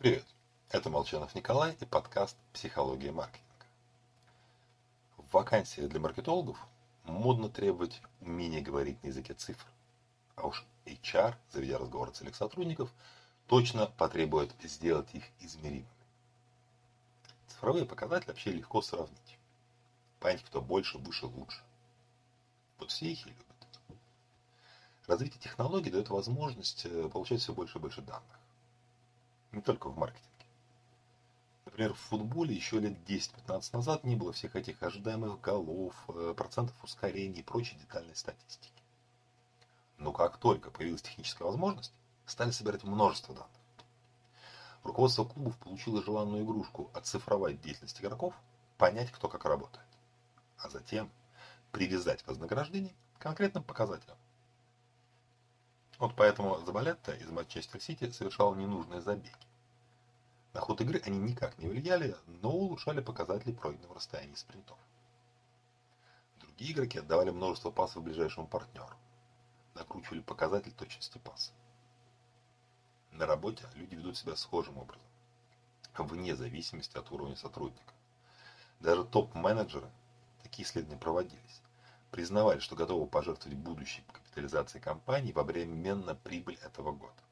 Привет, это Молчанов Николай и подкаст «Психология маркетинга». В вакансии для маркетологов модно требовать умения говорить на языке цифр. А уж HR, заведя разговор о целях сотрудников, точно потребует сделать их измеримыми. Цифровые показатели вообще легко сравнить. Понять, кто больше, выше, лучше. Вот все их и любят. Развитие технологий дает возможность э, получать все больше и больше данных. Не только в маркетинге. Например, в футболе еще лет 10-15 назад не было всех этих ожидаемых голов, э, процентов ускорений и прочей детальной статистики. Но как только появилась техническая возможность, стали собирать множество данных. Руководство клубов получило желанную игрушку оцифровать деятельность игроков, понять, кто как работает, а затем привязать вознаграждение к конкретным показателям. Вот поэтому Забалетта из Манчестер Сити совершал ненужные забеги. На ход игры они никак не влияли, но улучшали показатели пройденного расстояния спринтов. Другие игроки отдавали множество пасов ближайшему партнеру, накручивали показатель точности паса. На работе люди ведут себя схожим образом, вне зависимости от уровня сотрудника. Даже топ-менеджеры, такие исследования проводились, признавали, что готовы пожертвовать будущей капитализацией компании во обмен на прибыль этого года.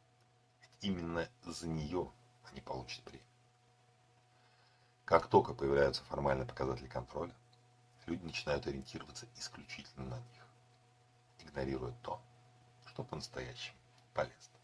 Ведь именно за нее они получат премию. Как только появляются формальные показатели контроля, люди начинают ориентироваться исключительно на них, игнорируя то, что по-настоящему полезно.